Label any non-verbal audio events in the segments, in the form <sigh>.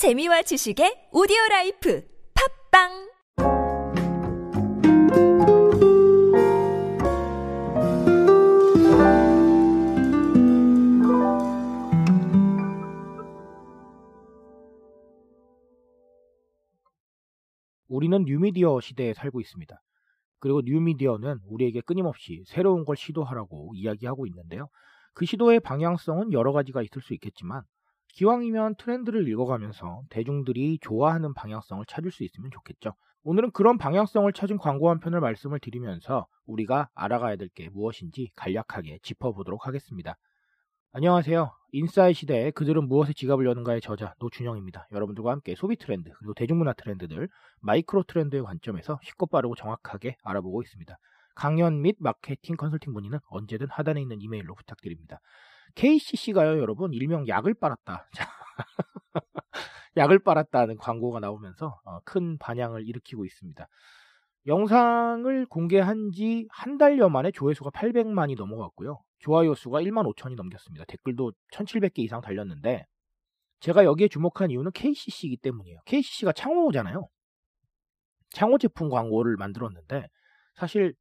재미와 지식의 오디오 life 팟빵 우리는 뉴미디어 시대에 살고 있습니다. 그리고 뉴미디어는 우리에게 끊임없이 새로운 걸 시도하라고 이야기하고 있는데요. 그 시도의 방향성은 여러 가지가 있을 수 있겠지만 기왕이면 트렌드를 읽어가면서 대중들이 좋아하는 방향성을 찾을 수 있으면 좋겠죠. 오늘은 그런 방향성을 찾은 광고 한 편을 말씀을 드리면서 우리가 알아가야 될 게 무엇인지 간략하게 짚어보도록 하겠습니다. 안녕하세요. 인사이 시대에 그들은 무엇에 지갑을 여는가의 저자 노준영입니다. 여러분들과 함께 소비 트렌드 그리고 대중문화 트렌드들 마이크로 트렌드의 관점에서 쉽고 빠르고 정확하게 알아보고 있습니다. 강연 및 마케팅 컨설팅 문의는 언제든 하단에 있는 이메일로 부탁드립니다. KCC가요, 여러분, 일명 약을 빨았다. <laughs> 약을 빨았다는 광고가 나오면서 어, 큰 반향을 일으키고 있습니다. 영상을 공개한 지 한 달여 만에 조회수가 800만이 넘어갔고요. 좋아요 수가 1만 5천이 넘겼습니다. 댓글도 1700개 이상 달렸는데 제가 여기에 주목한 이유는 KCC이기 때문이에요. KCC가 창호잖아요. 창호 제품 광고를 만들었는데 사실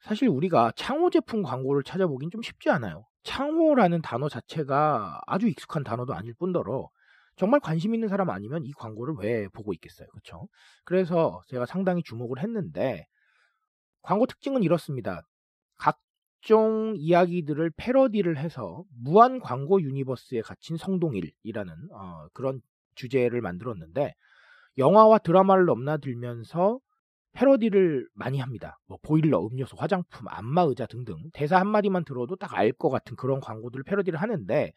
사실 우리가 창호 제품 광고를 찾아보긴 좀 쉽지 않아요. 창호라는 단어 자체가 아주 익숙한 단어도 아닐 뿐더러 정말 관심 있는 사람 아니면 이 광고를 왜 보고 있겠어요. 그렇죠? 그래서 제가 상당히 주목을 했는데 광고 특징은 이렇습니다. 각종 이야기들을 패러디를 해서 무한 광고 유니버스에 갇힌 성동일이라는 어, 그런 주제를 만들었는데 영화와 드라마를 넘나들면서 패러디를 많이 합니다. 뭐 보일러, 음료수, 화장품, 안마 의자 등등 대사 한마디만 들어도 딱 알 것 같은 그런 광고들을 패러디를 하는데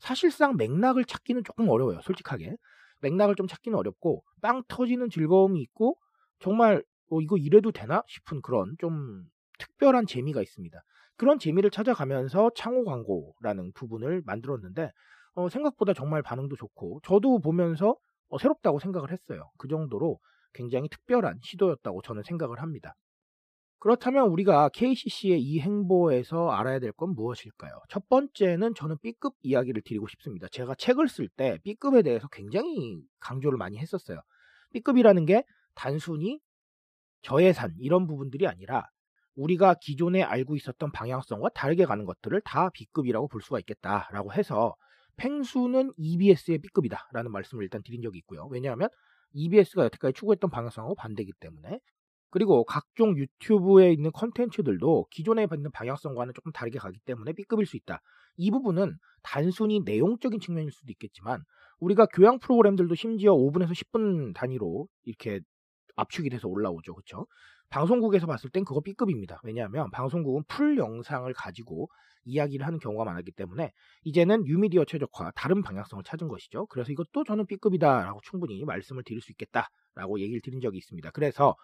사실상 맥락을 찾기는 조금 어려워요. 솔직하게. 맥락을 좀 찾기는 어렵고 빵 터지는 즐거움이 있고 정말 어, 이거 이래도 되나 싶은 그런 좀 특별한 재미가 있습니다. 그런 재미를 찾아가면서 창호 광고라는 부분을 만들었는데 어, 생각보다 정말 반응도 좋고 저도 보면서 어, 새롭다고 생각을 했어요. 그 정도로 굉장히 특별한 시도였다고 저는 생각을 합니다. 그렇다면 우리가 KCC의 이 행보에서 알아야 될 건 무엇일까요? 첫 번째는 저는 B급 이야기를 드리고 싶습니다. 제가 책을 쓸 때 B급에 대해서 굉장히 강조를 많이 했었어요. B급이라는 게 단순히 저예산 이런 부분들이 아니라 우리가 기존에 알고 있었던 방향성과 다르게 가는 것들을 다 B급이라고 볼 수가 있겠다라고 해서 팽수는 EBS의 B급이다라는 말씀을 일단 드린 적이 있고요. 왜냐하면 EBS가 여태까지 추구했던 방향성하고 반대이기 때문에 그리고 각종 유튜브에 있는 컨텐츠들도 기존에 받는 방향성과는 조금 다르게 가기 때문에 B급일 수 있다. 이 부분은 단순히 내용적인 측면일 수도 있겠지만 우리가 교양 프로그램들도 심지어 5분에서 10분 단위로 이렇게 압축이 돼서 올라오죠. 그렇죠? 방송국에서 봤을 땐 그거 B급입니다. 왜냐하면 방송국은 풀 영상을 가지고 이야기를 하는 경우가 많았기 때문에 이제는 뉴미디어 최적화 다른 방향성을 찾은 것이죠. 그래서 이것도 저는 B급이다라고 충분히 말씀을 드릴 수 있겠다라고 얘기를 드린 적이 있습니다. 그래서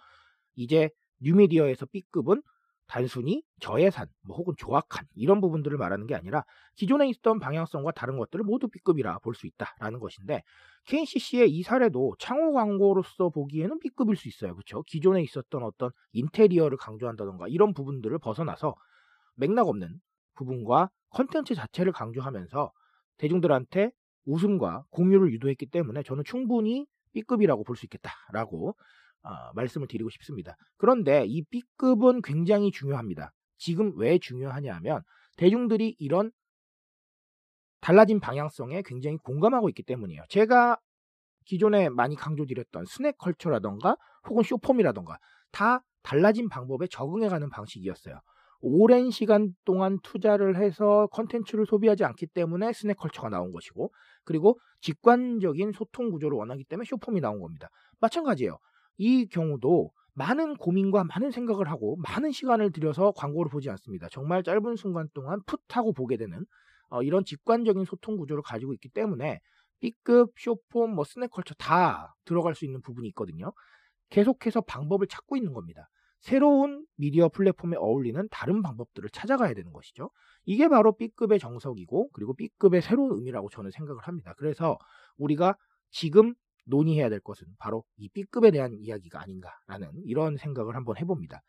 이제 뉴미디어에서 B급은 단순히 저예산 뭐 혹은 조악한 이런 부분들을 말하는 게 아니라 기존에 있던 방향성과 다른 것들을 모두 B급이라 볼 수 있다라는 것인데 KCC의 이 사례도 창호 광고로서 보기에는 B급일 수 있어요. 그렇죠? 기존에 있었던 어떤 인테리어를 강조한다던가 이런 부분들을 벗어나서 맥락 없는 부분과 컨텐츠 자체를 강조하면서 대중들한테 웃음과 공유를 유도했기 때문에 저는 충분히 B급이라고 볼 수 있겠다라고 어, 말씀을 드리고 싶습니다. 그런데 이 B급은 굉장히 중요합니다. 지금 왜 중요하냐면 대중들이 이런 달라진 방향성에 굉장히 공감하고 있기 때문이에요. 제가 기존에 많이 강조드렸던 스낵 컬처라던가 혹은 쇼폼이라던가 다 달라진 방법에 적응해가는 방식이었어요. 오랜 시간 동안 투자를 해서 컨텐츠를 소비하지 않기 때문에 snack culture가 나온 것이고 그리고 직관적인 소통 구조를 원하기 때문에 쇼폼이 나온 겁니다. 마찬가지예요. 이 경우도 많은 고민과 많은 생각을 하고 많은 시간을 들여서 광고를 보지 않습니다. 정말 짧은 순간 동안 풋 하고 보게 되는 어, 이런 직관적인 소통 구조를 가지고 있기 때문에 B급, short form, 뭐 snack culture 다 들어갈 수 있는 부분이 있거든요. 계속해서 방법을 찾고 있는 겁니다. 새로운 미디어 플랫폼에 어울리는 다른 방법들을 찾아가야 되는 것이죠. 이게 바로 B급의 정석이고 그리고 B급의 새로운 의미라고 저는 생각을 합니다. 그래서 우리가 지금 논의해야 될 것은 바로 이 B급에 대한 이야기가 아닌가라는 이런 생각을 한번 해봅니다.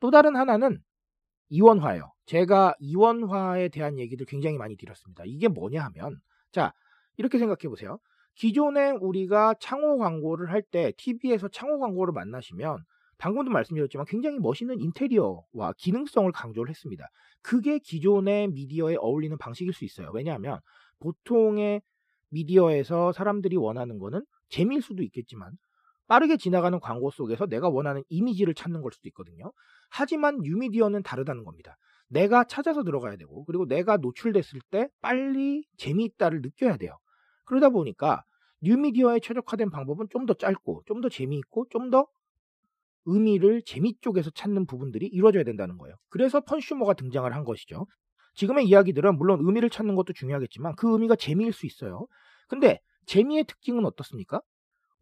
또 다른 하나는 이원화예요. 제가 이원화에 대한 얘기들 굉장히 많이 드렸습니다. 이게 뭐냐 하면 자 이렇게 생각해 보세요. 기존에 우리가 창호 광고를 할 때 TV에서 창호 광고를 만나시면 방금도 말씀드렸지만 굉장히 멋있는 인테리어와 기능성을 강조를 했습니다. 그게 기존의 미디어에 어울리는 방식일 수 있어요. 왜냐하면 보통의 미디어에서 사람들이 원하는 거는 재미일 수도 있겠지만 빠르게 지나가는 광고 속에서 내가 원하는 이미지를 찾는 걸 수도 있거든요. 하지만 뉴미디어는 다르다는 겁니다. 내가 찾아서 들어가야 되고 그리고 내가 노출됐을 때 빨리 재미있다를 느껴야 돼요. 그러다 보니까 뉴미디어에 최적화된 방법은 좀 더 짧고 좀 더 재미있고 좀 더 의미를 재미 쪽에서 찾는 부분들이 이루어져야 된다는 거예요. 그래서 펀슈머가 등장을 한 것이죠. 지금의 이야기들은 물론 의미를 찾는 것도 중요하겠지만 그 의미가 재미일 수 있어요. 근데 재미의 특징은 어떻습니까?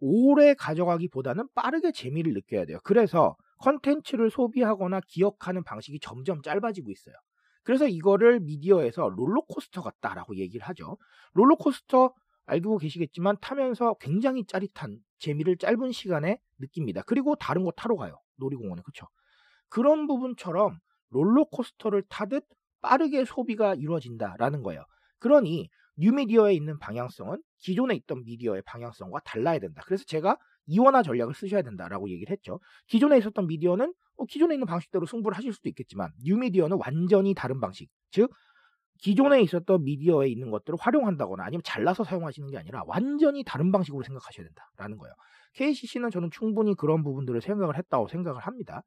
오래 가져가기보다는 빠르게 재미를 느껴야 돼요. 그래서 컨텐츠를 소비하거나 기억하는 방식이 점점 짧아지고 있어요. 그래서 이거를 미디어에서 롤러코스터 같다라고 얘기를 하죠. 롤러코스터 알고 계시겠지만 타면서 굉장히 짜릿한 재미를 짧은 시간에 느낍니다. 그리고 다른 거 타러 가요. 놀이공원에. 그쵸? 그런 부분처럼 롤러코스터를 타듯 빠르게 소비가 이루어진다라는 거예요. 그러니 뉴미디어에 있는 방향성은 기존에 있던 미디어의 방향성과 달라야 된다. 그래서 제가 이원화 전략을 쓰셔야 된다라고 얘기를 했죠. 기존에 있었던 미디어는 어, 기존에 있는 방식대로 승부를 하실 수도 있겠지만 뉴미디어는 완전히 다른 방식. 즉 기존에 있었던 미디어에 있는 것들을 활용한다거나 아니면 잘라서 사용하시는 게 아니라 완전히 다른 방식으로 생각하셔야 된다라는 거예요. KCC는 저는 충분히 그런 부분들을 생각을 했다고 생각을 합니다.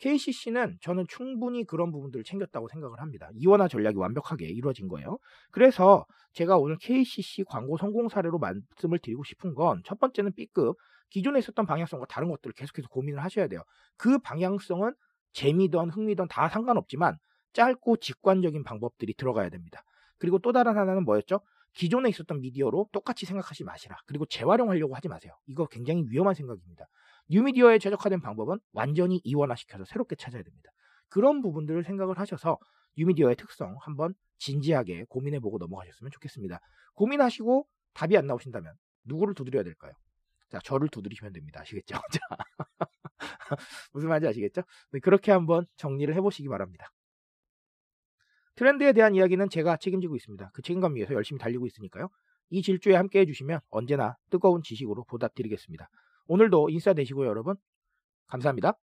KCC는 저는 충분히 그런 부분들을 챙겼다고 생각을 합니다. 이원화 전략이 완벽하게 이루어진 거예요. 그래서 제가 오늘 KCC 광고 성공 사례로 말씀을 드리고 싶은 건 첫 번째는 B급 기존에 있었던 방향성과 다른 것들을 계속해서 고민을 하셔야 돼요. 그 방향성은 재미든 흥미든 다 상관없지만 짧고 직관적인 방법들이 들어가야 됩니다. 그리고 또 다른 하나는 뭐였죠? 기존에 있었던 미디어로 똑같이 생각하지 마시라. 그리고 재활용하려고 하지 마세요. 이거 굉장히 위험한 생각입니다. 뉴미디어에 최적화된 방법은 완전히 이원화시켜서 새롭게 찾아야 됩니다. 그런 부분들을 생각을 하셔서 뉴미디어의 특성 한번 진지하게 고민해보고 넘어가셨으면 좋겠습니다. 고민하시고 답이 안 나오신다면 누구를 두드려야 될까요? 자, 저를 두드리시면 됩니다. 아시겠죠? <laughs> 자, <laughs> 무슨 말인지 아시겠죠? 네, 그렇게 한번 정리를 해보시기 바랍니다. 트렌드에 대한 이야기는 제가 책임지고 있습니다. 그 책임감 위해서 열심히 달리고 있으니까요. 이 질주에 함께 해주시면 언제나 뜨거운 지식으로 보답드리겠습니다. 오늘도 인싸 되시고요, 여러분. 감사합니다.